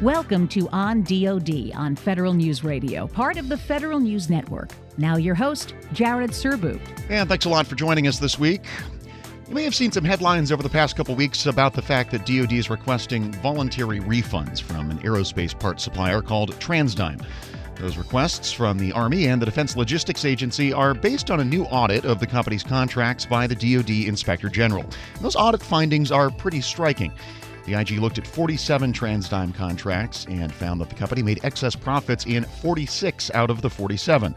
Welcome to On DoD on Federal News Radio, part of the Federal News Network. Now, your host, Jared Serbu. And thanks a lot for joining us this week. You may have seen some headlines over the past couple weeks about the fact that DoD is requesting voluntary refunds from an aerospace parts supplier called TransDigm. Those requests from the Army and the Defense Logistics Agency are based on a new audit of the company's contracts by the DoD Inspector General. And those audit findings are pretty striking. The IG looked at 47 TransDigm contracts and found that the company made excess profits in 46 out of the 47.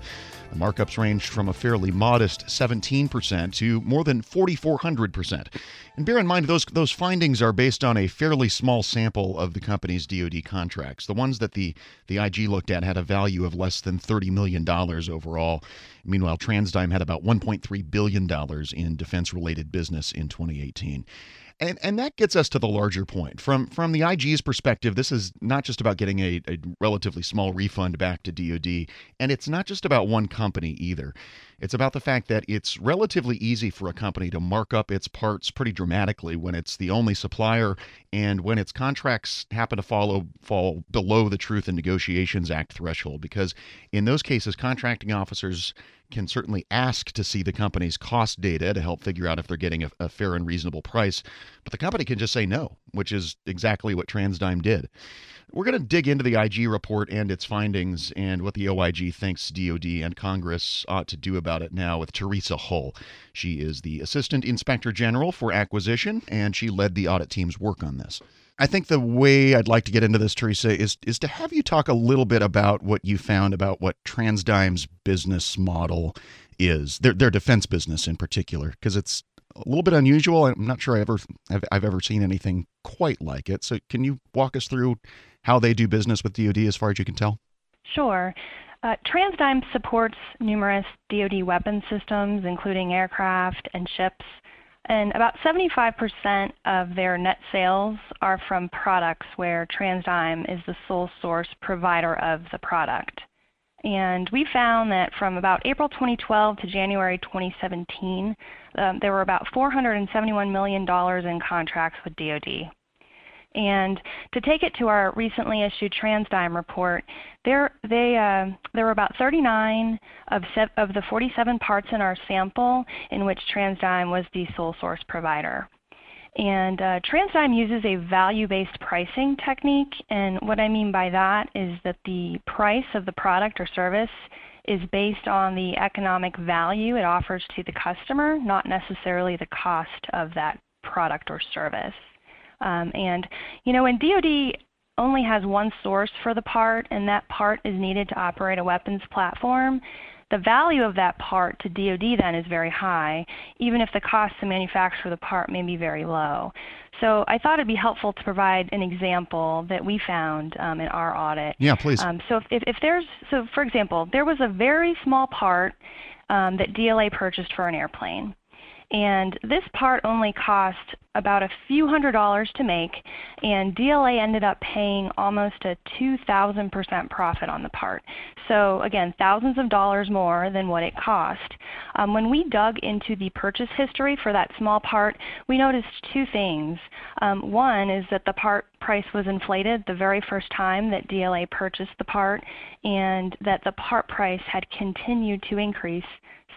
The markups ranged from a fairly modest 17% to more than 4,400%. And bear in mind, those, those findings are based on a fairly small sample of the company's DoD contracts. The ones that the, the IG looked at had a value of less than $30 million overall. Meanwhile, TransDigm had about $1.3 billion in defense related business in 2018. And and that gets us to the larger point. From from the IG's perspective, this is not just about getting a, a relatively small refund back to DoD, and it's not just about one company either. It's about the fact that it's relatively easy for a company to mark up its parts pretty dramatically when it's the only supplier and when its contracts happen to follow fall below the Truth in Negotiations Act threshold because in those cases contracting officers can certainly ask to see the company's cost data to help figure out if they're getting a, a, fair and reasonable price. But the company can just say no, which is exactly what TransDigm did. We're going to dig into the IG report and its findings and what the OIG thinks DoD and Congress ought to do about it now with Theresa Hull. She is the Assistant Inspector General for Acquisition, and she led the audit team's work on this. I think the way I'd like to get into this, Theresa, is is to have you talk a little bit about what you found about what TransDigm's business model is, their their defense business in particular, because it's a little bit unusual. I'm not sure I ever I've, I've ever seen anything quite like it. So, can you walk us through how they do business with DoD, as far as you can tell? Sure. Uh, TransDigm supports numerous DoD weapon systems, including aircraft and ships and about 75% of their net sales are from products where TransDigm is the sole source provider of the product. And we found that from about April 2012 to January 2017, um, there were about $471 million in contracts with DoD. And to take it to our recently issued TransDigm report, there, they, uh, there were about 39 of, of the 47 parts in our sample in which TransDigm was the sole source provider. And uh, TransDigm uses a value-based pricing technique, and what I mean by that is that the price of the product or service is based on the economic value it offers to the customer, not necessarily the cost of that product or service. Um, and you know, when DoD only has one source for the part, and that part is needed to operate a weapons platform, the value of that part to DoD then is very high, even if the cost to manufacture the part may be very low. So I thought it'd be helpful to provide an example that we found um, in our audit. Yeah, please. Um, so if, if, there's, so for example, there was a very small part um, that DLA purchased for an airplane. And this part only cost about a few hundred dollars to make, and DLA ended up paying almost a 2,000% profit on the part. So again, thousands of dollars more than what it cost. Um, when we dug into the purchase history for that small part, we noticed two things. Um, one is that the part price was inflated the very first time that DLA purchased the part, and that the part price had continued to increase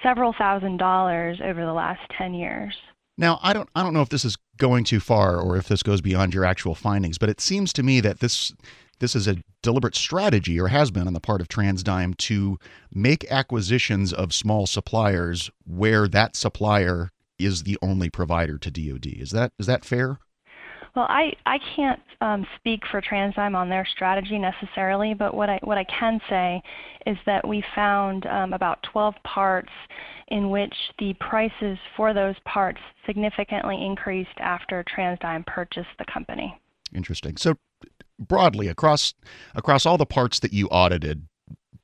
several thousand dollars over the last 10 years. Now, I don't I don't know if this is going too far or if this goes beyond your actual findings, but it seems to me that this this is a deliberate strategy or has been on the part of TransDigm to make acquisitions of small suppliers where that supplier is the only provider to DoD. Is that is that fair? Well, I, I can't um, speak for TransDigm on their strategy necessarily, but what I, what I can say is that we found um, about 12 parts in which the prices for those parts significantly increased after TransDigm purchased the company. Interesting. So broadly, across, across all the parts that you audited,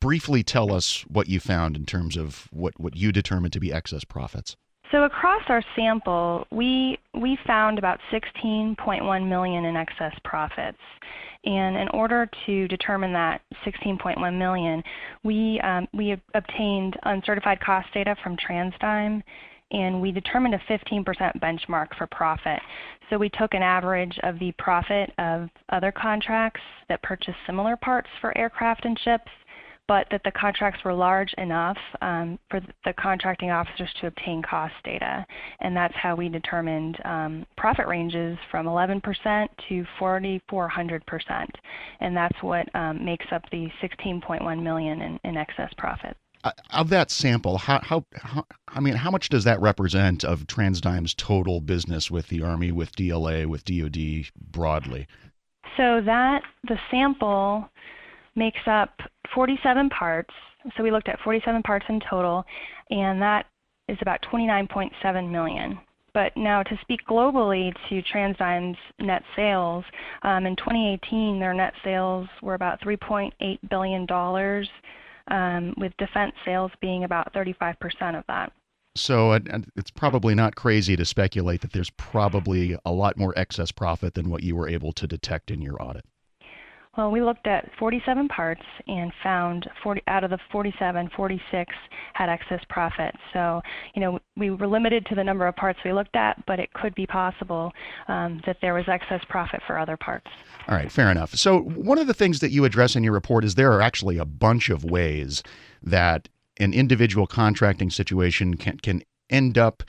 briefly tell us what you found in terms of what, what you determined to be excess profits. So across our sample, we, we found about 16.1 million in excess profits. And in order to determine that 16.1 million, we, um, we obtained uncertified cost data from TransDigm and we determined a 15% benchmark for profit. So we took an average of the profit of other contracts that purchased similar parts for aircraft and ships but that the contracts were large enough um, for the contracting officers to obtain cost data. And that's how we determined um, profit ranges from 11% to 4,400%. And that's what um, makes up the 16.1 million in, in excess profit. Uh, of that sample, how, how, how, I mean, how much does that represent of TransDigm's total business with the Army, with DLA, with DoD broadly? So that the sample makes up 47 parts. So we looked at 47 parts in total, and that is about 29.7 million. But now to speak globally to TransDigm's net sales, um, in 2018 their net sales were about 3.8 billion dollars, um, with defense sales being about 35% of that. So it's probably not crazy to speculate that there's probably a lot more excess profit than what you were able to detect in your audit. Well, we looked at 47 parts and found 40 out of the 47, 46 had excess profit. So, you know, we were limited to the number of parts we looked at, but it could be possible um, that there was excess profit for other parts. All right, fair enough. So, one of the things that you address in your report is there are actually a bunch of ways that an individual contracting situation can can end up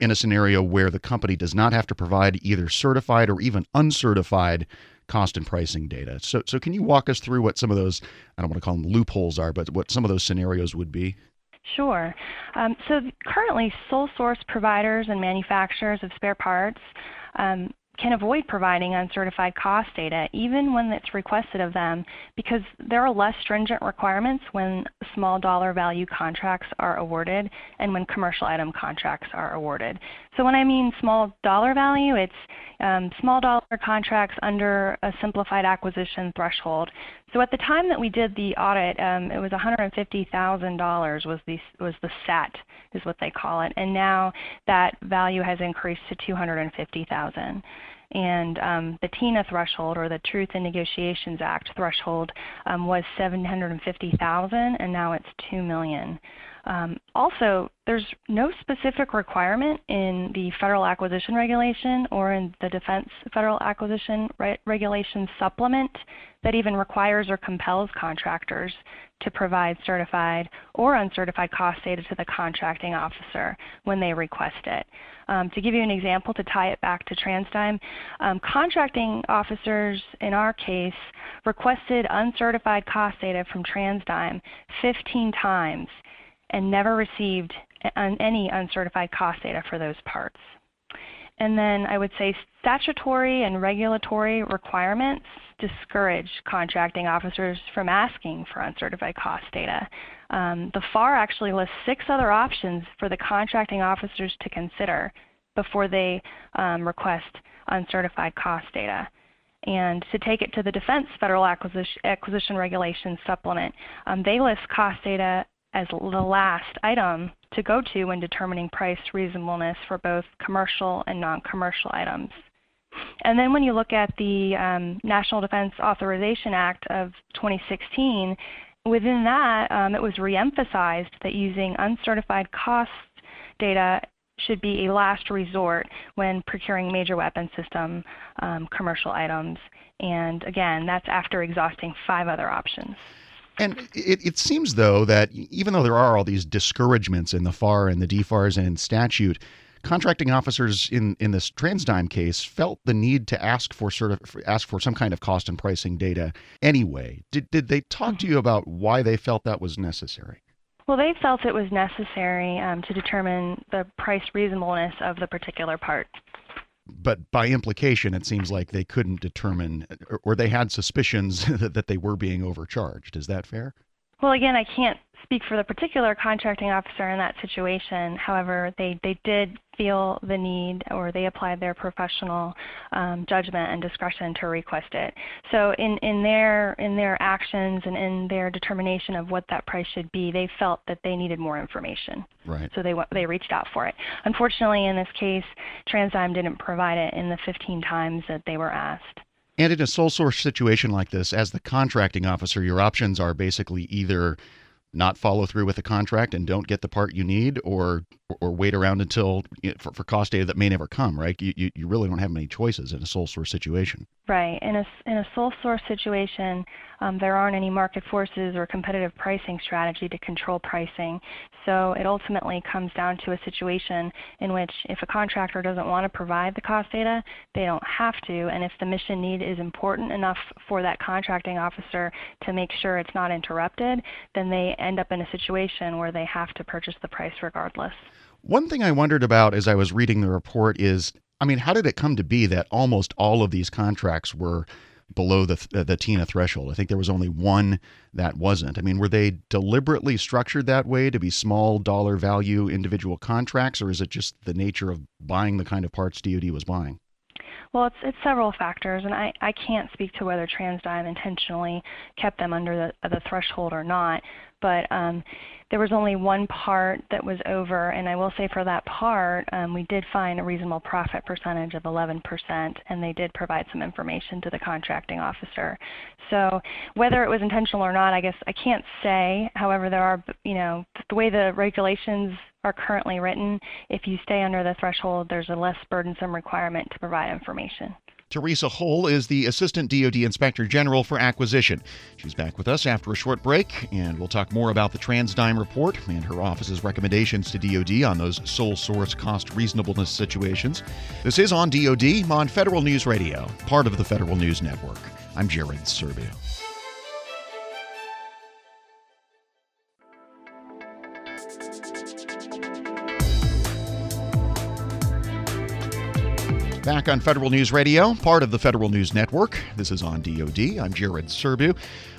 in a scenario where the company does not have to provide either certified or even uncertified cost and pricing data. So, so can you walk us through what some of those, I don't want to call them loopholes are, but what some of those scenarios would be? Sure. Um, so currently, sole source providers and manufacturers of spare parts um, can avoid providing uncertified cost data even when it's requested of them because there are less stringent requirements when small dollar value contracts are awarded and when commercial item contracts are awarded. So when I mean small dollar value, it's um, small dollar contracts under a simplified acquisition threshold. So at the time that we did the audit, um, it was $150,000 was the was the SAT is what they call it, and now that value has increased to 250,000 and um, the TINA threshold or the Truth in Negotiations Act threshold um, was 750,000 and now it's 2 million. Um, also, there's no specific requirement in the Federal Acquisition Regulation or in the Defense Federal Acquisition Re Regulation Supplement that even requires or compels contractors to provide certified or uncertified cost data to the contracting officer when they request it. Um, to give you an example to tie it back to TransDigm, um, contracting officers in our case requested uncertified cost data from TransDigm 15 times and never received any uncertified cost data for those parts. And then I would say statutory and regulatory requirements discourage contracting officers from asking for uncertified cost data. Um, the FAR actually lists six other options for the contracting officers to consider before they um, request uncertified cost data. And to take it to the Defense Federal Acquisition, Regulations Supplement, um, they list cost data as the last item to go to when determining price reasonableness for both commercial and non-commercial items. And then when you look at the um, National Defense Authorization Act of 2016, within that um, it was reemphasized that using uncertified cost data should be a last resort when procuring major weapon system um, commercial items. And again, that's after exhausting five other options. And it, it seems, though, that even though there are all these discouragements in the FAR and the DFARS and statute, contracting officers in, in this TransDigm case felt the need to ask for sort of ask for some kind of cost and pricing data anyway. Did, did they talk to you about why they felt that was necessary? Well, they felt it was necessary um, to determine the price reasonableness of the particular part but by implication, it seems like they couldn't determine, or they had suspicions that they were being overcharged. Is that fair? Well, again, I can't speak for the particular contracting officer in that situation. However, they, they did feel the need or they applied their professional um, judgment and discretion to request it. So in, in, their, in their actions and in their determination of what that price should be, they felt that they needed more information. Right. So they, they reached out for it. Unfortunately, in this case, TransDigm didn't provide it in the 15 times that they were asked. And in a sole source situation like this, as the contracting officer, your options are basically either not follow through with the contract and don't get the part you need, or or wait around until for, for cost data that may never come, right? You, you, you really don't have many choices in a sole source situation. Right. In a, in a sole source situation, um, there aren't any market forces or competitive pricing strategy to control pricing. So it ultimately comes down to a situation in which if a contractor doesn't want to provide the cost data, they don't have to. And if the mission need is important enough for that contracting officer to make sure it's not interrupted, then they end up in a situation where they have to purchase the price regardless. One thing I wondered about as I was reading the report is I mean, how did it come to be that almost all of these contracts were below the the TINA threshold? I think there was only one that wasn't. I mean, were they deliberately structured that way to be small dollar value individual contracts, or is it just the nature of buying the kind of parts DoD was buying? Well, it's, it's several factors, and I, I can't speak to whether TransDigm intentionally kept them under the, the threshold or not. But um, there was only one part that was over, and I will say for that part, um, we did find a reasonable profit percentage of 11%, and they did provide some information to the contracting officer. So whether it was intentional or not, I guess I can't say. However, there are, you know, the way the regulations are currently written, if you stay under the threshold, there's a less burdensome requirement to provide information. Theresa Hull is the Assistant DoD Inspector General for Acquisition. She's back with us after a short break, and we'll talk more about the TransDigm report and her office's recommendations to DoD on those sole source cost reasonableness situations. This is on DoD on Federal News Radio, part of the Federal News Network. I'm Jared Serbu. Back on Federal News Radio, part of the Federal News Network. This is on DoD. I'm Jared Serbu,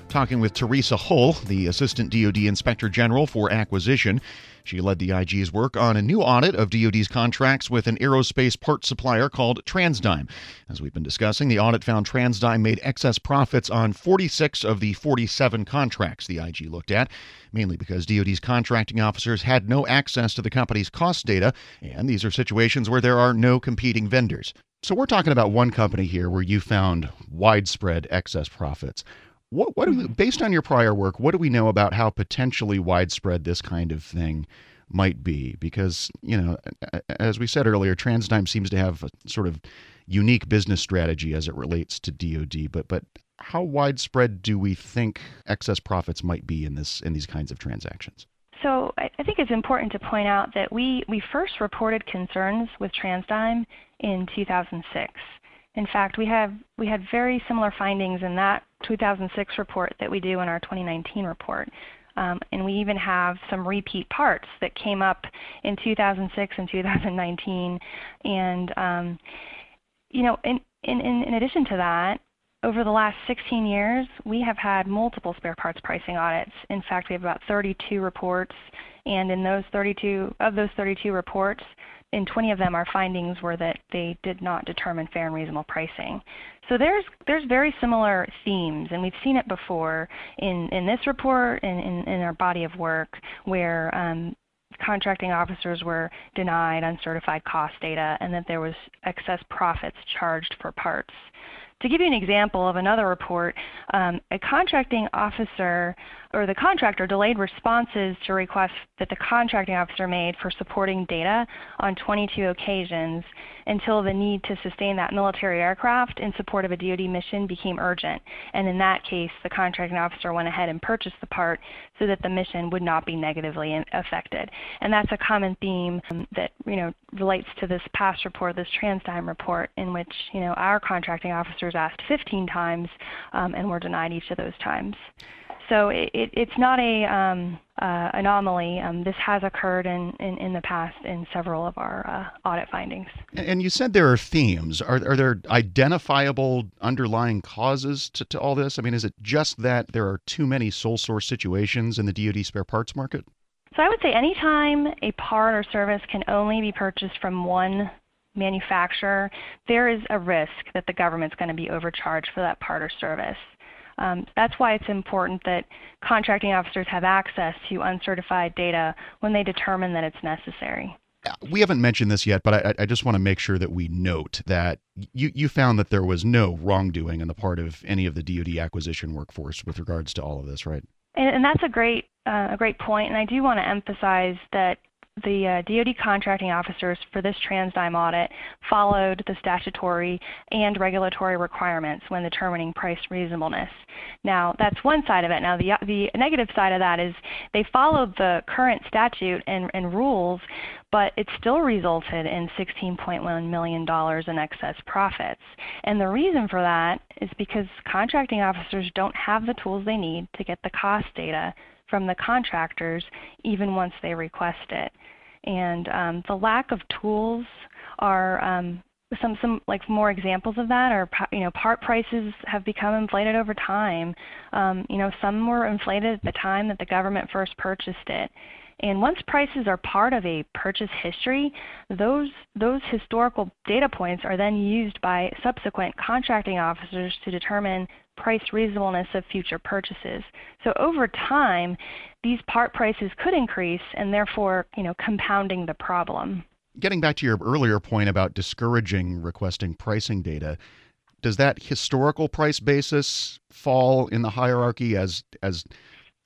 talking with Theresa Hull, the Assistant DoD Inspector General for Acquisition. She led the IG's work on a new audit of DoD's contracts with an aerospace part supplier called TransDigm. As we've been discussing, the audit found TransDigm made excess profits on 46 of the 47 contracts the IG looked at, mainly because DoD's contracting officers had no access to the company's cost data, and these are situations where there are no competing vendors. So we're talking about one company here where you found widespread excess profits. What, what we, mm-hmm. based on your prior work, what do we know about how potentially widespread this kind of thing might be? Because, you know, as we said earlier, TransDigm seems to have a sort of unique business strategy as it relates to DoD, but but how widespread do we think excess profits might be in this in these kinds of transactions? So I, I think it's important to point out that we, we first reported concerns with TransDigm in 2006. In fact, we have we had very similar findings in that 2006 report that we do in our 2019 report. Um, and we even have some repeat parts that came up in 2006 and 2019. And um, you know, in, in, in addition to that, over the last 16 years, we have had multiple spare parts pricing audits. In fact, we have about 32 reports, and in those 32 of those 32 reports, in 20 of them, our findings were that they did not determine fair and reasonable pricing. So there's there's very similar themes, and we've seen it before in in this report and in, in our body of work where um, contracting officers were denied uncertified cost data and that there was excess profits charged for parts. To give you an example of another report, um, a contracting officer or the contractor delayed responses to requests that the contracting officer made for supporting data on 22 occasions until the need to sustain that military aircraft in support of a DoD mission became urgent. And in that case, the contracting officer went ahead and purchased the part so that the mission would not be negatively affected. And that's a common theme um, that you know relates to this past report, this TransDigm report, in which you know our contracting officers asked 15 times um, and were denied each of those times. So it, it, it's not a um, uh, anomaly. Um, this has occurred in, in, in, the past in several of our uh, audit findings. And you said there are themes. Are, are there identifiable underlying causes to, to all this? I mean, is it just that there are too many sole source situations in the DoD spare parts market? So I would say anytime a part or service can only be purchased from one manufacturer, there is a risk that the government's going to be overcharged for that part or service. Um, that's why it's important that contracting officers have access to uncertified data when they determine that it's necessary. We haven't mentioned this yet, but I, I just want to make sure that we note that you, you found that there was no wrongdoing on the part of any of the DoD acquisition workforce with regards to all of this, right? And, and that's a great uh, a great point, and I do want to emphasize that the uh, DoD contracting officers for this TransDigm audit followed the statutory and regulatory requirements when determining price reasonableness. Now, that's one side of it. Now, the, the negative side of that is they followed the current statute and, and rules, but it still resulted in $16.1 million in excess profits. And the reason for that is because contracting officers don't have the tools they need to get the cost data from the contractors even once they request it. And um, the lack of tools are um, some some like more examples of that are you know part prices have become inflated over time. Um, you know some were inflated at the time that the government first purchased it. And once prices are part of a purchase history, those, those historical data points are then used by subsequent contracting officers to determine price reasonableness of future purchases. So over time, these part prices could increase and therefore you know, compounding the problem. Getting back to your earlier point about discouraging requesting pricing data, does that historical price basis fall in the hierarchy as as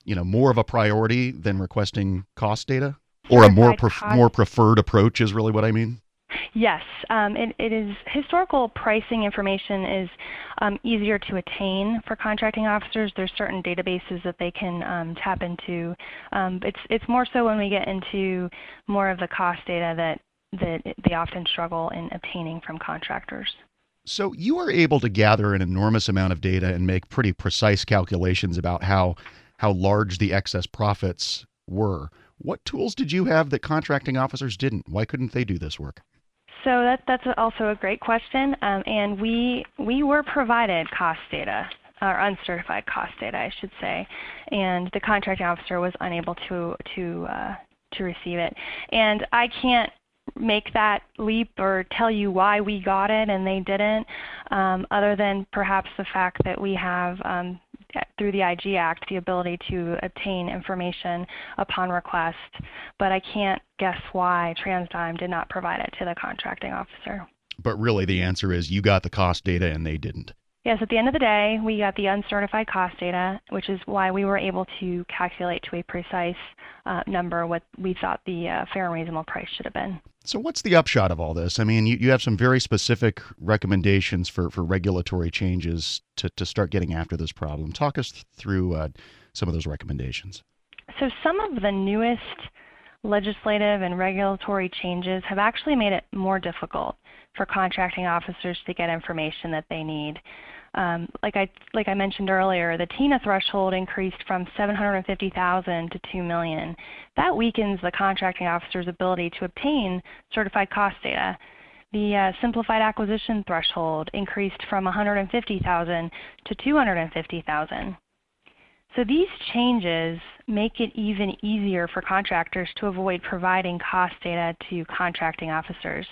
you know more of a priority than requesting cost data, or a more pref- more preferred approach is really what I mean. Yes, um, it, it is historical pricing information is um, easier to attain for contracting officers. There's certain databases that they can um, tap into. Um, it's it's more so when we get into more of the cost data that that they often struggle in obtaining from contractors. So you are able to gather an enormous amount of data and make pretty precise calculations about how how large the excess profits were. What tools did you have that contracting officers didn't? Why couldn't they do this work? So that, that's also a great question, um, and we we were provided cost data or uncertified cost data, I should say, and the contracting officer was unable to to uh, to receive it. And I can't make that leap or tell you why we got it and they didn't, um, other than perhaps the fact that we have um, through the IG Act the ability to obtain information upon request, but I can't guess why TransDigm did not provide it to the contracting officer. But really, the answer is you got the cost data and they didn't. Yes, at the end of the day, we got the uncertified cost data, which is why we were able to calculate to a precise uh, number what we thought the uh, fair and reasonable price should have been. So, what's the upshot of all this? I mean, you, you have some very specific recommendations for, for regulatory changes to, to start getting after this problem. Talk us through uh, some of those recommendations. So, some of the newest legislative and regulatory changes have actually made it more difficult for contracting officers to get information that they need. Um, like I like I mentioned earlier, the TINA threshold increased from 750,000 to 2 million. That weakens the contracting officer's ability to obtain certified cost data. The uh, simplified acquisition threshold increased from 150,000 to 250,000. So these changes make it even easier for contractors to avoid providing cost data to contracting officers.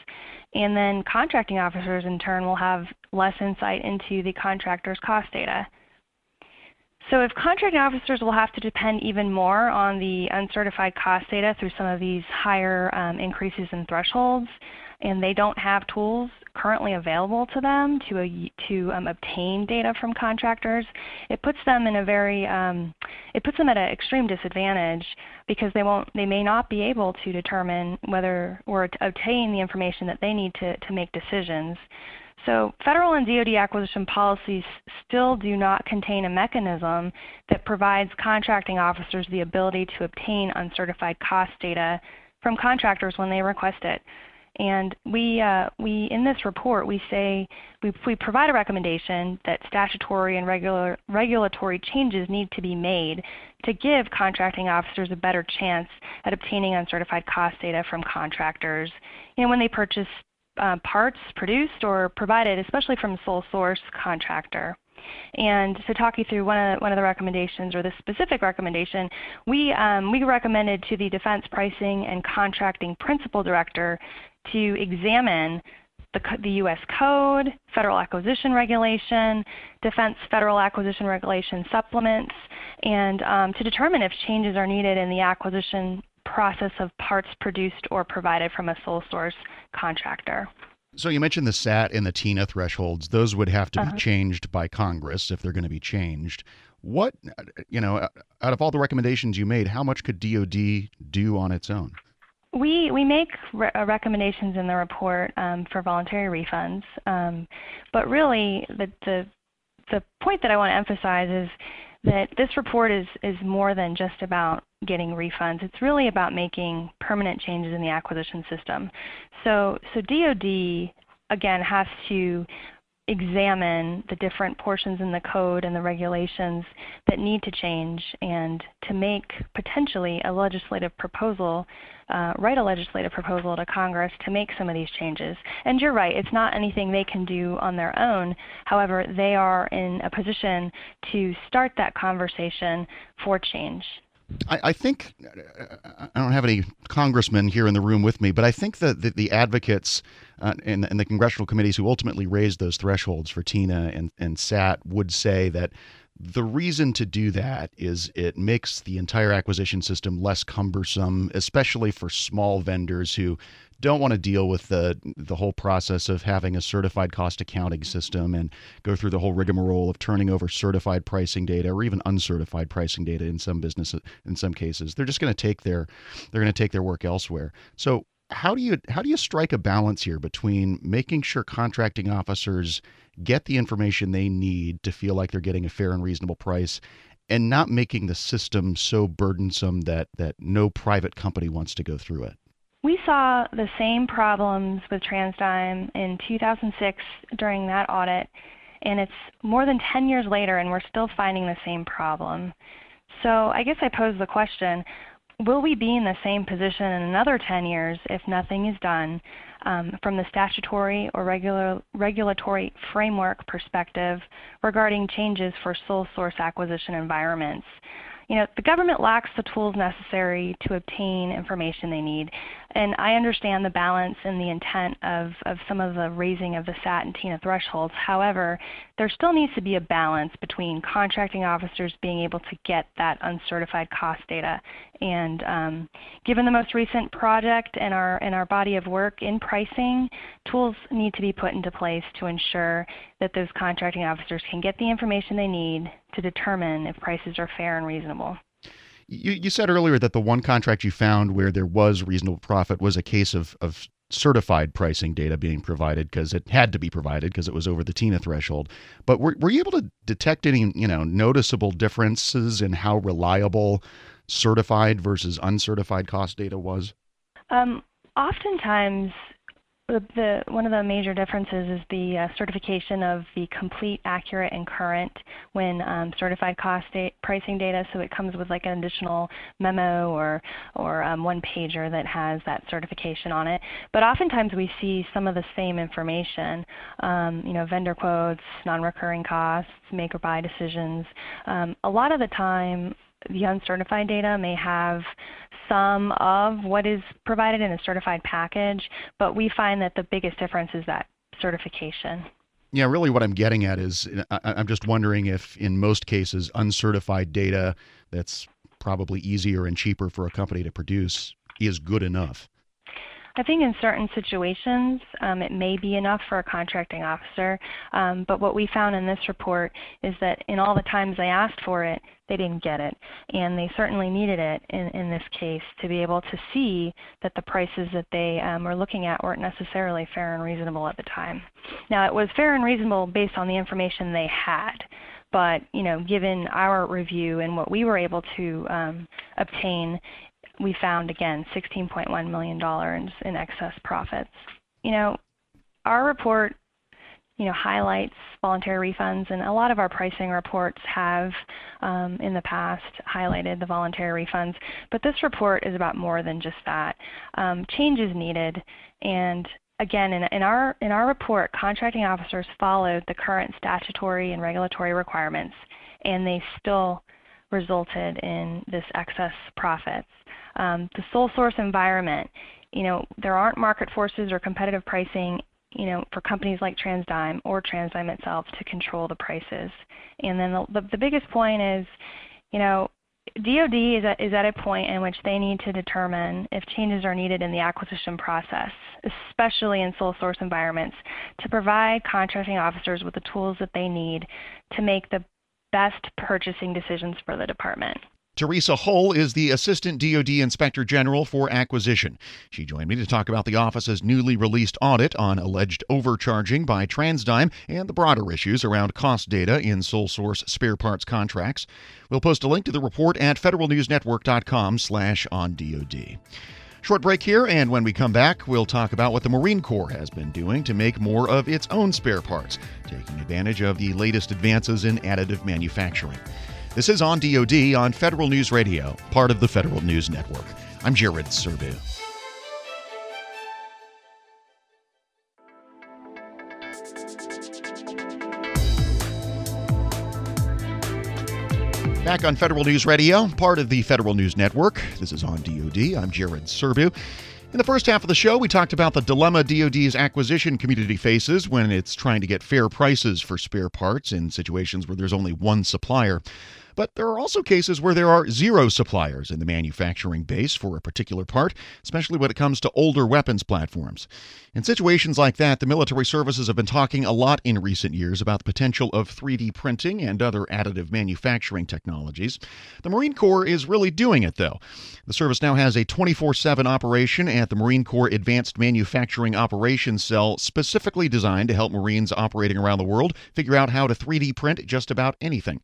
And then contracting officers in turn will have less insight into the contractor's cost data. So if contracting officers will have to depend even more on the uncertified cost data through some of these higher um, increases in thresholds, and they don't have tools currently available to them to, uh, to um, obtain data from contractors, it puts them in a very, um, it puts them at an extreme disadvantage because they won't, they may not be able to determine whether or obtain the information that they need to, to make decisions. So federal and DoD acquisition policies still do not contain a mechanism that provides contracting officers the ability to obtain uncertified cost data from contractors when they request it. And we, uh, we in this report, we say we, we provide a recommendation that statutory and regular, regulatory changes need to be made to give contracting officers a better chance at obtaining uncertified cost data from contractors you know, when they purchase uh, parts produced or provided, especially from a sole source contractor. And to talk you through one of, one of the recommendations, or the specific recommendation, we, um, we recommended to the Defense Pricing and Contracting Principal Director to examine the, the, U.S. Code, Federal Acquisition Regulation, Defense Federal Acquisition Regulation supplements, and um, to determine if changes are needed in the acquisition process of parts produced or provided from a sole source contractor. So you mentioned the SAT and the TINA thresholds; those would have to uh-huh. be changed by Congress if they're going to be changed. What, you know, out of all the recommendations you made, how much could DoD do on its own? We we make re- uh, recommendations in the report um, for voluntary refunds, um, but really the, the the point that I want to emphasize is that this report is is more than just about getting refunds. It's really about making permanent changes in the acquisition system. So so DoD again has to examine the different portions in the code and the regulations that need to change and to make potentially a legislative proposal, uh, write a legislative proposal to Congress to make some of these changes. And you're right, it's not anything they can do on their own. However, they are in a position to start that conversation for change. I, I, think I don't have any congressmen here in the room with me, but I think that the, the advocates uh, and, and, the congressional committees who ultimately raised those thresholds for TINA and, and SAT would say that the reason to do that is it makes the entire acquisition system less cumbersome, especially for small vendors who don't want to deal with the the whole process of having a certified cost accounting system and go through the whole rigmarole of turning over certified pricing data or even uncertified pricing data in some businesses in some cases. They're just going to take their they're going to take their work elsewhere. So how do you how do you strike a balance here between making sure contracting officers get the information they need to feel like they're getting a fair and reasonable price and not making the system so burdensome that that no private company wants to go through it we saw the same problems with TransDigm in 2006 during that audit, and it's more than 10 years later and we're still finding the same problem. So I guess I pose the question, will we be in the same position in another 10 years if nothing is done um, from the statutory or regular, regulatory framework perspective regarding changes for sole source acquisition environments? you know, the government lacks the tools necessary to obtain information they need. And I understand the balance and the intent of, of some of the raising of the SAT and TINA thresholds. However, there still needs to be a balance between contracting officers being able to get that uncertified cost data. And um, given the most recent project and our, and our body of work in pricing, tools need to be put into place to ensure that those contracting officers can get the information they need to determine if prices are fair and reasonable. You, you said earlier that the one contract you found where there was reasonable profit was a case of, of certified pricing data being provided because it had to be provided because it was over the TINA threshold. But were, were you able to detect any you know noticeable differences in how reliable certified versus uncertified cost data was? Um, oftentimes, the, one of the major differences is the uh, certification of the complete, accurate, and current when um, certified cost da pricing data. So it comes with like an additional memo or, or um, one pager that has that certification on it. But oftentimes we see some of the same information, um, you know, vendor quotes, non-recurring costs, make or buy decisions. Um, a lot of the time the uncertified data may have some of what is provided in a certified package, but we find that the biggest difference is that certification. Yeah, really what I'm getting at is uh, uh, I'm just wondering if in most cases uncertified data that's probably easier and cheaper for a company to produce is good enough. I think in certain situations um, it may be enough for a contracting officer, um, but what we found in this report is that in all the times they asked for it, they didn't get it. And they certainly needed it in, in this case to be able to see that the prices that they um, were looking at weren't necessarily fair and reasonable at the time. Now it was fair and reasonable based on the information they had but you know, given our review and what we were able to um, obtain, we found again $16.1 million in excess profits. You know, our report you know, highlights voluntary refunds, and a lot of our pricing reports have um, in the past highlighted the voluntary refunds. But this report is about more than just that. Um, change is needed, and again, in, in, our, in our report, contracting officers followed the current statutory and regulatory requirements, and they still resulted in this excess profits. Um, the sole source environment, you know, there aren't market forces or competitive pricing, you know, for companies like TransDigm or TransDigm itself to control the prices. And then the, the, the biggest point is, you know, DoD is is at a point in which they need to determine if changes are needed in the acquisition process, especially in sole source environments, to provide contracting officers with the tools that they need to make the best purchasing decisions for the department. Theresa Hull is the Assistant DoD Inspector General for Acquisition. She joined me to talk about the office's newly released audit on alleged overcharging by TransDigm and the broader issues around cost data in sole source spare parts contracts. We'll post a link to the report at federalnewsnetwork.com slash on DoD. Short break here, and when we come back, we'll talk about what the Marine Corps has been doing to make more of its own spare parts, taking advantage of the latest advances in additive manufacturing. This is on DoD on Federal News Radio, part of the Federal News Network. I'm Jared Serbu. Back on Federal News Radio, part of the Federal News Network. This is on DoD. I'm Jared Serbu. In the first half of the show, we talked about the dilemma DoD's acquisition community faces when it's trying to get fair prices for spare parts in situations where there's only one supplier. But there are also cases where there are zero suppliers in the manufacturing base for a particular part, especially when it comes to older weapons platforms. In situations like that, the military services have been talking a lot in recent years about the potential of 3D printing and other additive manufacturing technologies. The Marine Corps is really doing it, though. The service now has a 24 7 operation at the Marine Corps Advanced Manufacturing Operations Cell, specifically designed to help Marines operating around the world figure out how to 3D print just about anything.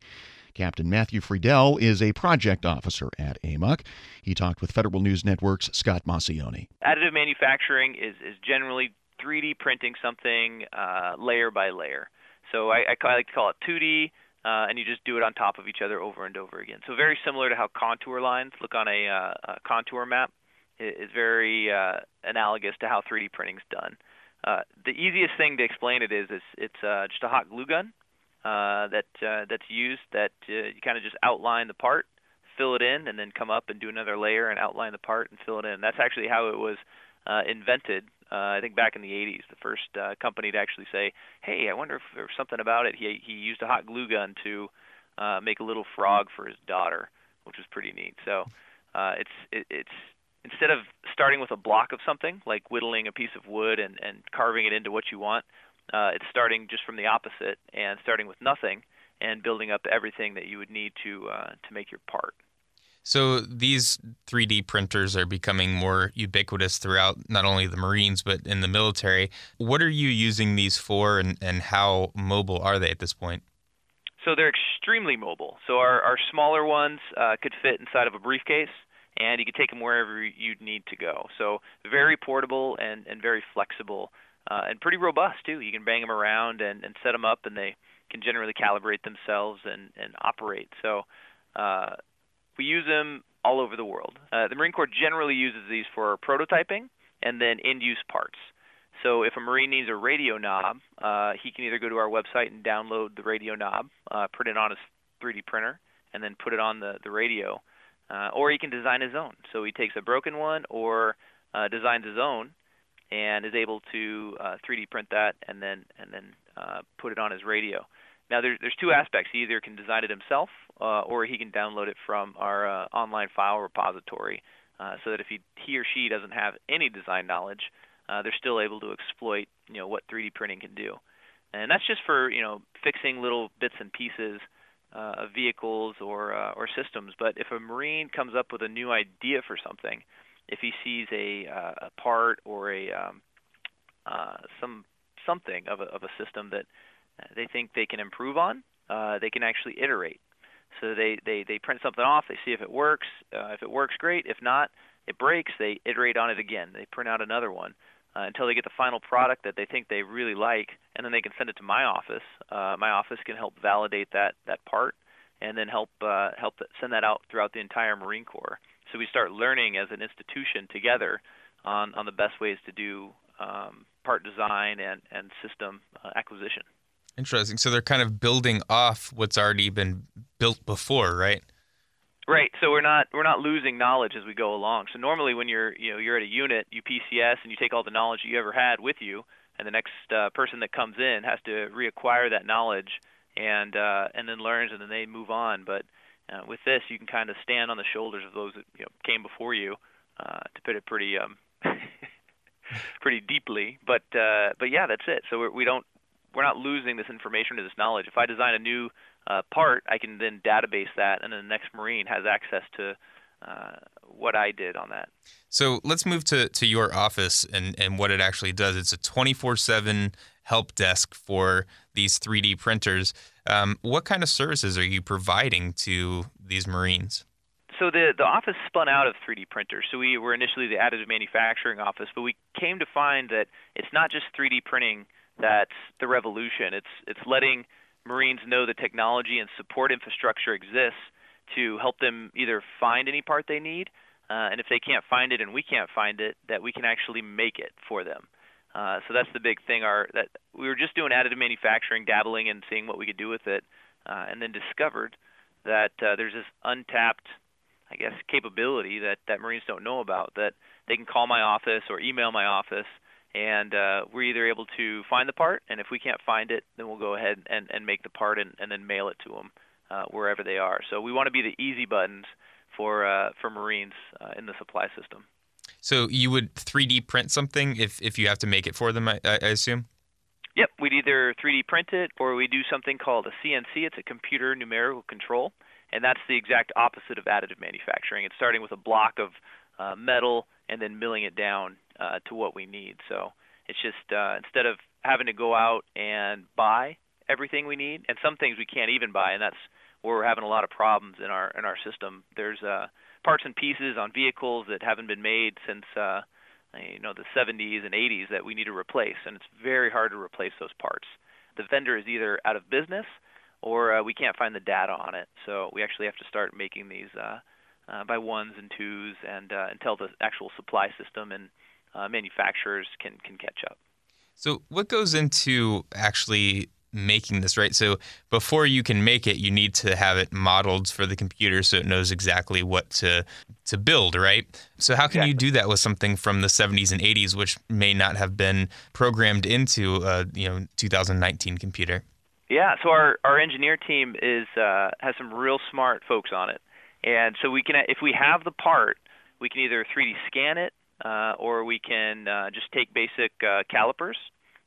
Captain Matthew Friedell is a project officer at AMOC. He talked with Federal News Network's Scott Maucione. Additive manufacturing is, is generally 3D printing something uh, layer by layer. So I, I, like to call it 2D, uh, and you just do it on top of each other over and over again. So very similar to how contour lines look on a, uh, a contour map. Is very uh, analogous to how 3D printing is done. Uh, the easiest thing to explain it is, is it's uh, just a hot glue gun uh, that uh, that's used that uh, you kind of just outline the part, fill it in, and then come up and do another layer and outline the part and fill it in. That's actually how it was uh, invented. Uh, I think back in the 80s, the first uh, company to actually say, "Hey, I wonder if there's something about it." He he used a hot glue gun to uh, make a little frog for his daughter, which was pretty neat. So uh, it's it, it's instead of starting with a block of something like whittling a piece of wood and and carving it into what you want, uh, it's starting just from the opposite and starting with nothing and building up everything that you would need to uh, to make your part. So these 3D printers are becoming more ubiquitous throughout not only the Marines but in the military. What are you using these for, and, and how mobile are they at this point? So they're extremely mobile. So our, our smaller ones uh, could fit inside of a briefcase, and you could take them wherever you'd need to go. So very portable and, and very flexible uh, and pretty robust too. You can bang them around and, and set them up, and they can generally calibrate themselves and, and operate. So uh, we use them all over the world. Uh, the Marine Corps generally uses these for prototyping and then end-use parts. So if a Marine needs a radio knob, uh, he can either go to our website and download the radio knob, uh, print it on his 3D printer, and then put it on the, the radio, uh, or he can design his own. So he takes a broken one or uh, designs his own and is able to uh, 3D print that and then and then uh, put it on his radio. Now there's there's two aspects. He either can design it himself uh, or he can download it from our uh, online file repository, uh, so that if he he or she doesn't have any design knowledge, uh, they're still able to exploit you know what 3D printing can do. And that's just for you know fixing little bits and pieces of vehicles or or systems. But if a Marine comes up with a new idea for something, if he sees a, uh, a part or a um, uh, some something of a, of a system that they think they can improve on, uh, they can actually iterate. So they, they, they print something off, they see if it works. Uh, if it works, great. If not, it breaks, they iterate on it again. They print out another one uh, until they get the final product that they think they really like, and then they can send it to my office. Uh, my office can help validate that, that part and then help, uh, help send that out throughout the entire Marine Corps. So we start learning as an institution together on, on the best ways to do um, part design and, and system uh, acquisition. Interesting. So they're kind of building off what's already been built before, right? Right. So we're not we're not losing knowledge as we go along. So normally when you're you know you're at a unit, you PCS and you take all the knowledge you ever had with you, and the next uh, person that comes in has to reacquire that knowledge and uh, and then learns and then they move on. But uh, with this, you can kind of stand on the shoulders of those that you know, came before you, uh, to put it pretty um, pretty deeply. But uh, but yeah, that's it. So we're, we don't we're not losing this information or this knowledge. If I design a new uh, part, I can then database that, and then the next Marine has access to uh, what I did on that. So let's move to, to your office and, and what it actually does. It's a 24 7 help desk for these 3D printers. Um, what kind of services are you providing to these Marines? So the the office spun out of 3D printers. So we were initially the additive manufacturing office, but we came to find that it's not just 3D printing that's the revolution. It's it's letting Marines know the technology and support infrastructure exists to help them either find any part they need, uh, and if they can't find it and we can't find it, that we can actually make it for them. Uh, so that's the big thing. Our that we were just doing additive manufacturing, dabbling and seeing what we could do with it, uh, and then discovered that uh, there's this untapped, I guess, capability that that Marines don't know about. That they can call my office or email my office, and uh, we're either able to find the part, and if we can't find it, then we'll go ahead and, and make the part and, and then mail it to them uh, wherever they are. So we want to be the easy buttons for uh, for Marines uh, in the supply system. So you would 3D print something if, if you have to make it for them, I, I assume? Yep, we'd either 3D print it or we do something called a CNC. It's a computer numerical control, and that's the exact opposite of additive manufacturing. It's starting with a block of uh, metal and then milling it down uh, to what we need. So it's just uh, instead of having to go out and buy everything we need, and some things we can't even buy, and that's where we're having a lot of problems in our in our system. There's uh, parts and pieces on vehicles that haven't been made since uh, you know the 70s and 80s that we need to replace, and it's very hard to replace those parts. The vendor is either out of business or uh, we can't find the data on it, so we actually have to start making these uh, uh, by ones and twos, and uh, until the actual supply system and uh, manufacturers can can catch up. So, what goes into actually making this right? So before you can make it you need to have it modeled for the computer so it knows exactly what to to build right? So how can exactly. you do that with something from the 70s and 80s which may not have been programmed into a you know 2019 computer? Yeah so our our engineer team is uh, has some real smart folks on it. And so we can if we have the part we can either 3d scan it uh, or we can uh, just take basic uh, calipers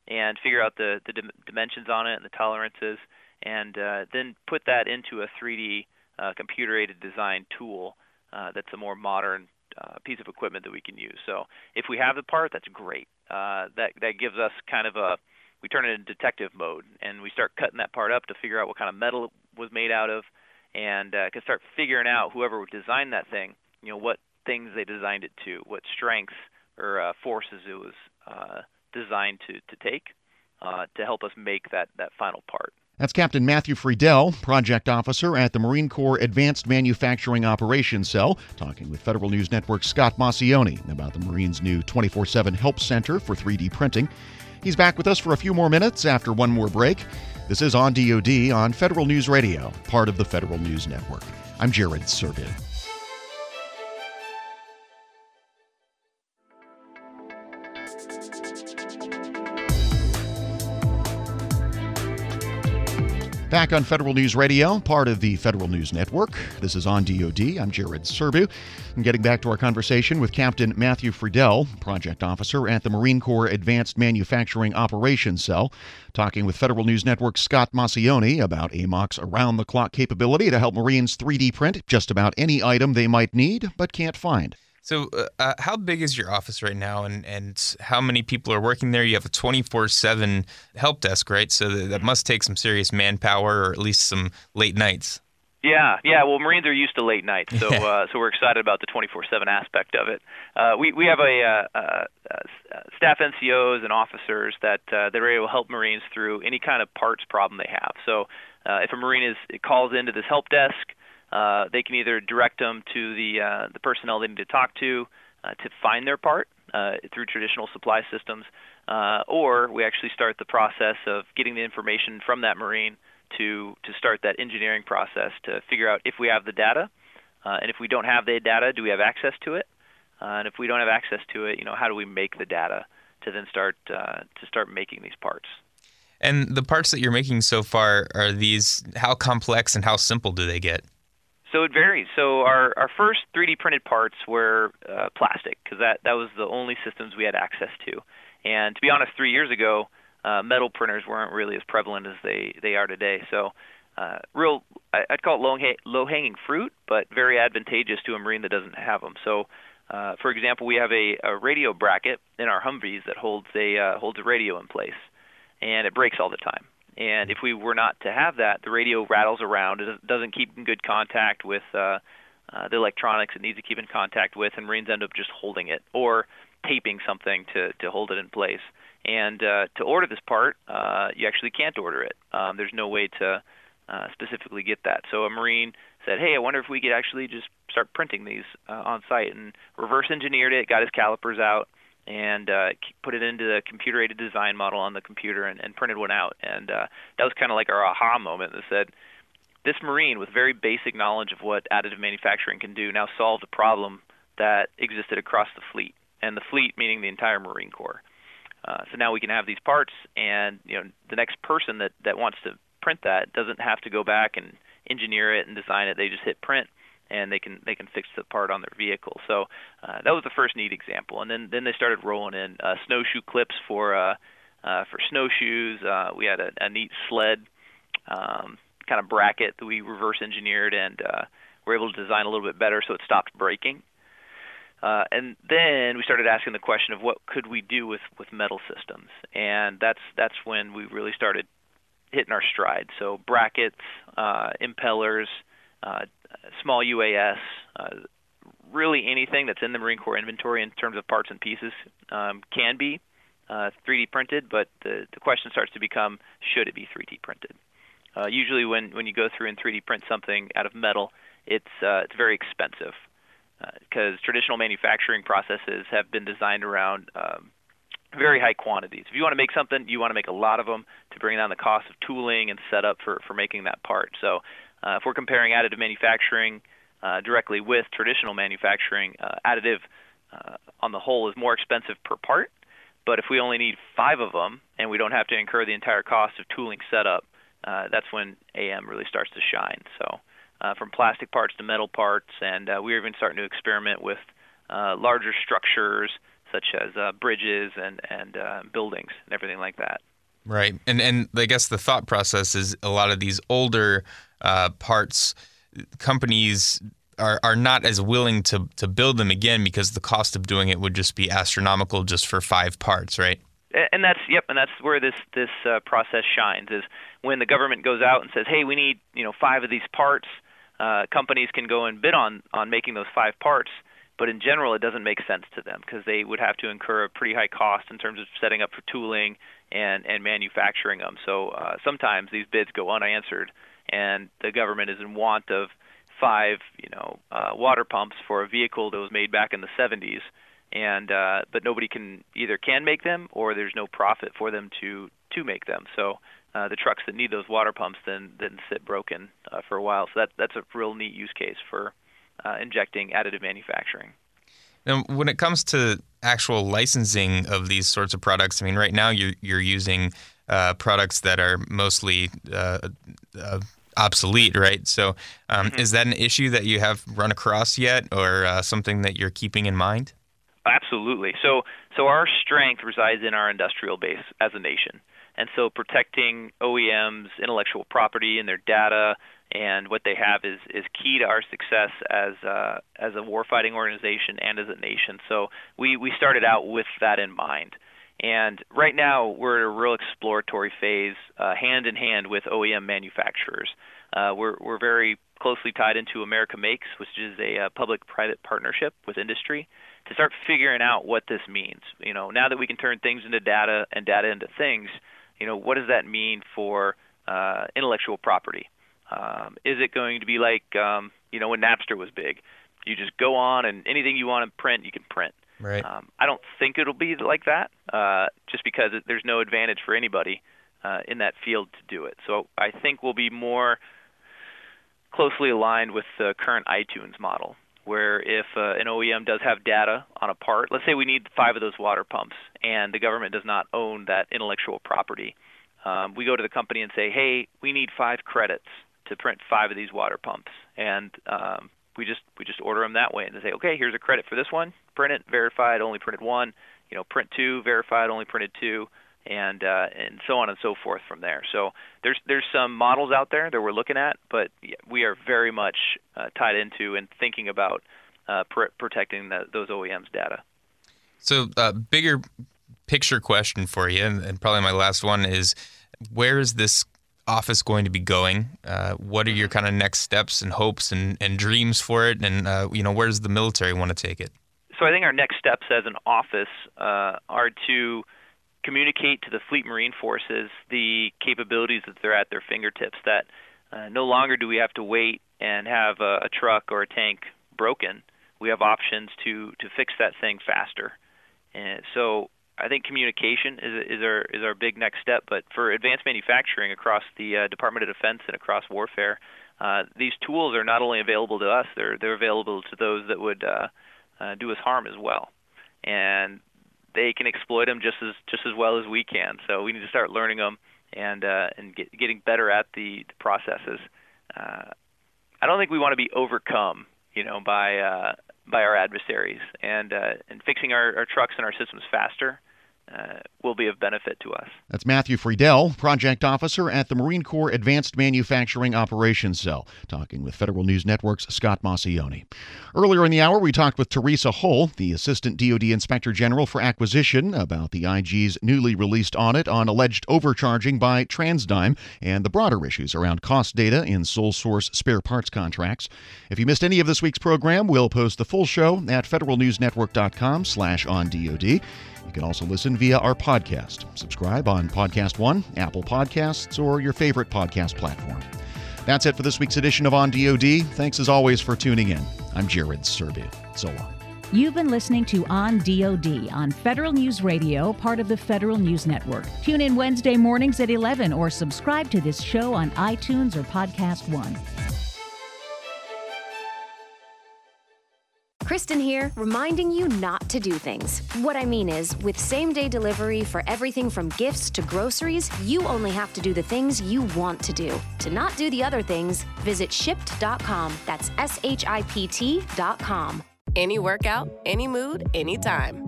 and figure out the, the dim- dimensions on it and the tolerances, and uh, then put that into a 3D uh, computer-aided design tool uh, that's a more modern uh, piece of equipment that we can use. So if we have the part, that's great. Uh, that that gives us kind of a we turn it into detective mode, and we start cutting that part up to figure out what kind of metal it was made out of, and uh, can start figuring out whoever designed that thing, you know, what things they designed it to, what strengths or uh, forces it was uh, designed to, to take uh, to help us make that, that final part. That's Captain Matthew Friedell, Project Officer at the Marine Corps Advanced Manufacturing Operations Cell, talking with Federal News Network's Scott Maucione about the Marines' new 24 7 Help Center for 3D printing. He's back with us for a few more minutes after one more break. This is On DoD on Federal News Radio, part of the Federal News Network. I'm Jared Serbu. Back on Federal News Radio, part of the Federal News Network. This is on DoD. I'm Jared Serbu. I'm getting back to our conversation with Captain Matthew Friedell, Project Officer at the Marine Corps Advanced Manufacturing Operations Cell, talking with Federal News Network's Scott Maucione about AMOC's around the clock capability to help Marines 3D print just about any item they might need but can't find. So, uh, uh, how big is your office right now, and, and how many people are working there? You have a 24 7 help desk, right? So, that, that must take some serious manpower or at least some late nights. Yeah, yeah. Well, Marines are used to late nights, so uh, so we're excited about the 24/7 aspect of it. Uh, we we have a uh, uh, uh staff NCOs and officers that uh, that are able to help Marines through any kind of parts problem they have. So uh, if a Marine is calls into this help desk, uh, they can either direct them to the uh, the personnel they need to talk to uh, to find their part uh, through traditional supply systems, uh, or we actually start the process of getting the information from that marine to to start that engineering process to figure out if we have the data, uh, and if we don't have the data, do we have access to it? Uh, and if we don't have access to it, you know, how do we make the data to then start uh, to start making these parts? And the parts that you're making so far are these how complex and how simple do they get? So it varies. So our, our first 3D printed parts were uh, plastic because that, that was the only systems we had access to. And to be honest, three years ago, uh, metal printers weren't really as prevalent as they they are today. So, uh, real I'd call it low low hanging fruit, but very advantageous to a marine that doesn't have them. So. Uh, for example, we have a, a radio bracket in our Humvees that holds a uh, holds a radio in place, and it breaks all the time. And if we were not to have that, the radio rattles around. It doesn't keep in good contact with uh, uh, the electronics it needs to keep in contact with, and Marines end up just holding it or taping something to to hold it in place. And uh, to order this part, uh, you actually can't order it. Um, there's no way to uh, specifically get that. So a Marine said, "Hey, I wonder if we could actually just start printing these uh, on site," and reverse engineered it, got his calipers out, and uh, put it into the computer-aided design model on the computer, and, and printed one out. And uh, that was kind of like our aha moment that said, this Marine with very basic knowledge of what additive manufacturing can do now solved a problem that existed across the fleet, and the fleet meaning the entire Marine Corps. Uh, so now we can have these parts, and you know the next person that that wants to print that doesn't have to go back and engineer it and design it. They just hit print, and they can they can fix the part on their vehicle. So uh, that was the first neat example, and then then they started rolling in uh, snowshoe clips for uh, uh, for snowshoes. Uh, we had a, a neat sled um, kind of bracket that we reverse engineered and uh, were able to design a little bit better so it stopped breaking. Uh, and then we started asking the question of what could we do with, with metal systems, and that's that's when we really started hitting our stride. So brackets, uh, impellers, uh, small UAS, uh, really anything that's in the Marine Corps inventory in terms of parts and pieces um, can be uh, 3D printed, but the, the question starts to become should it be 3D printed? Uh, usually, when, when you go through and 3D print something out of metal, it's uh, it's very expensive because uh, traditional manufacturing processes have been designed around um, very high quantities. If you want to make something, you want to make a lot of them to bring down the cost of tooling and setup for for making that part. So, uh, if we're comparing additive manufacturing uh, directly with traditional manufacturing, uh, additive uh, on the whole is more expensive per part. But if we only need five of them and we don't have to incur the entire cost of tooling setup, uh, that's when AM really starts to shine. So, uh, from plastic parts to metal parts, and we're even starting to experiment with larger structures such as bridges and and buildings and everything like that. Right, and and I guess the thought process is a lot of these older uh, parts companies are, are not as willing to to build them again because the cost of doing it would just be astronomical just for five parts, right? And that's yep, and that's where this this uh, process shines is when the government goes out and says, "Hey, we need you know five of these parts." Uh, companies can go and bid on on making those five parts, but in general, it doesn't make sense to them because they would have to incur a pretty high cost in terms of setting up for tooling and and manufacturing them. So uh, sometimes these bids go unanswered, and the government is in want of five, you know, uh, water pumps for a vehicle that was made back in the 70s, and uh, but nobody can either can make them or there's no profit for them to to make them. So uh, the trucks that need those water pumps then then sit broken uh, for a while. So that that's a real neat use case for uh, injecting additive manufacturing. Now, when it comes to actual licensing of these sorts of products, I mean, right now you're you're using uh, products that are mostly uh, uh, obsolete, right? So, um, mm-hmm. is that an issue that you have run across yet, or uh, something that you're keeping in mind? Absolutely. So, so our strength resides in our industrial base as a nation, and so protecting OEMs' intellectual property and their data and what they have is is key to our success as uh, as a warfighting organization and as a nation. So we we started out with that in mind. And right now, we're at a real exploratory phase, uh, hand in hand with OEM manufacturers. Uh, we're, we're very closely tied into America Makes, which is a uh, public-private partnership with industry, to start figuring out what this means. You know, now that we can turn things into data and data into things, you know, what does that mean for uh, intellectual property? Um, is it going to be like, um, you know, when Napster was big? You just go on and anything you want to print, you can print. Right. Um, I don't think it'll be like that, uh, just because it, there's no advantage for anybody uh, in that field to do it. So I think we'll be more closely aligned with the current iTunes model, where if uh, an OEM does have data on a part, let's say we need five of those water pumps, and the government does not own that intellectual property, um, we go to the company and say, hey, we need five credits to print five of these water pumps, and um, we just we just order them that way and they say, okay, here's a credit for this one, print it, verified, only printed one, you know, print two, verified, only printed two, and uh, and so on and so forth from there. So there's there's some models out there that we're looking at, but we are very much uh, tied into and thinking about uh, pr- protecting the, those OEMs' data. So, uh, bigger picture question for you, and, and, probably my last one is, where is this office going to be going? Uh, what are your kind of next steps and hopes and, and dreams for it? And uh, you know, where does the military want to take it? So, I think our next steps as an office uh, are to communicate to the Fleet Marine Forces the capabilities that they're at their fingertips. That uh, no longer do we have to wait and have a, a truck or a tank broken. We have options to to fix that thing faster. And so I think communication is is our is our big next step. But for advanced manufacturing across the uh, Department of Defense and across warfare, uh, these tools are not only available to us; they're they're available to those that would uh, uh, do us harm as well. And they can exploit them just as just as well as we can. So we need to start learning them and uh, and get, getting better at the, the processes. Uh, I don't think we want to be overcome, you know, by uh, by our adversaries, and uh, and fixing our, our trucks and our systems faster uh, will be of benefit to us. That's Matthew Friedell, Project Officer at the Marine Corps Advanced Manufacturing Operations Cell, talking with Federal News Network's Scott Maucione. Earlier in the hour, we talked with Theresa Hull, the Assistant DoD Inspector General for Acquisition, about the IG's newly released audit on alleged overcharging by TransDigm and the broader issues around cost data in sole source spare parts contracts. If you missed any of this week's program, we'll post the full show at federalnewsnetwork.com slash on DoD. You can also listen via our podcast. Subscribe on Podcast One, Apple Podcasts, or your favorite podcast platform. That's it for this week's edition of On DoD. Thanks as always for tuning in. I'm Jared Serbu. So long. You've been listening to On DoD on Federal News Radio, part of the Federal News Network. Tune in Wednesday mornings at 11 or subscribe to this show on iTunes or Podcast One. Kristen here, reminding you not to do things. What I mean is, with same day delivery for everything from gifts to groceries, you only have to do the things you want to do. To not do the other things, visit shipt.com. That's S H I P T.com. Any workout, any mood, anytime.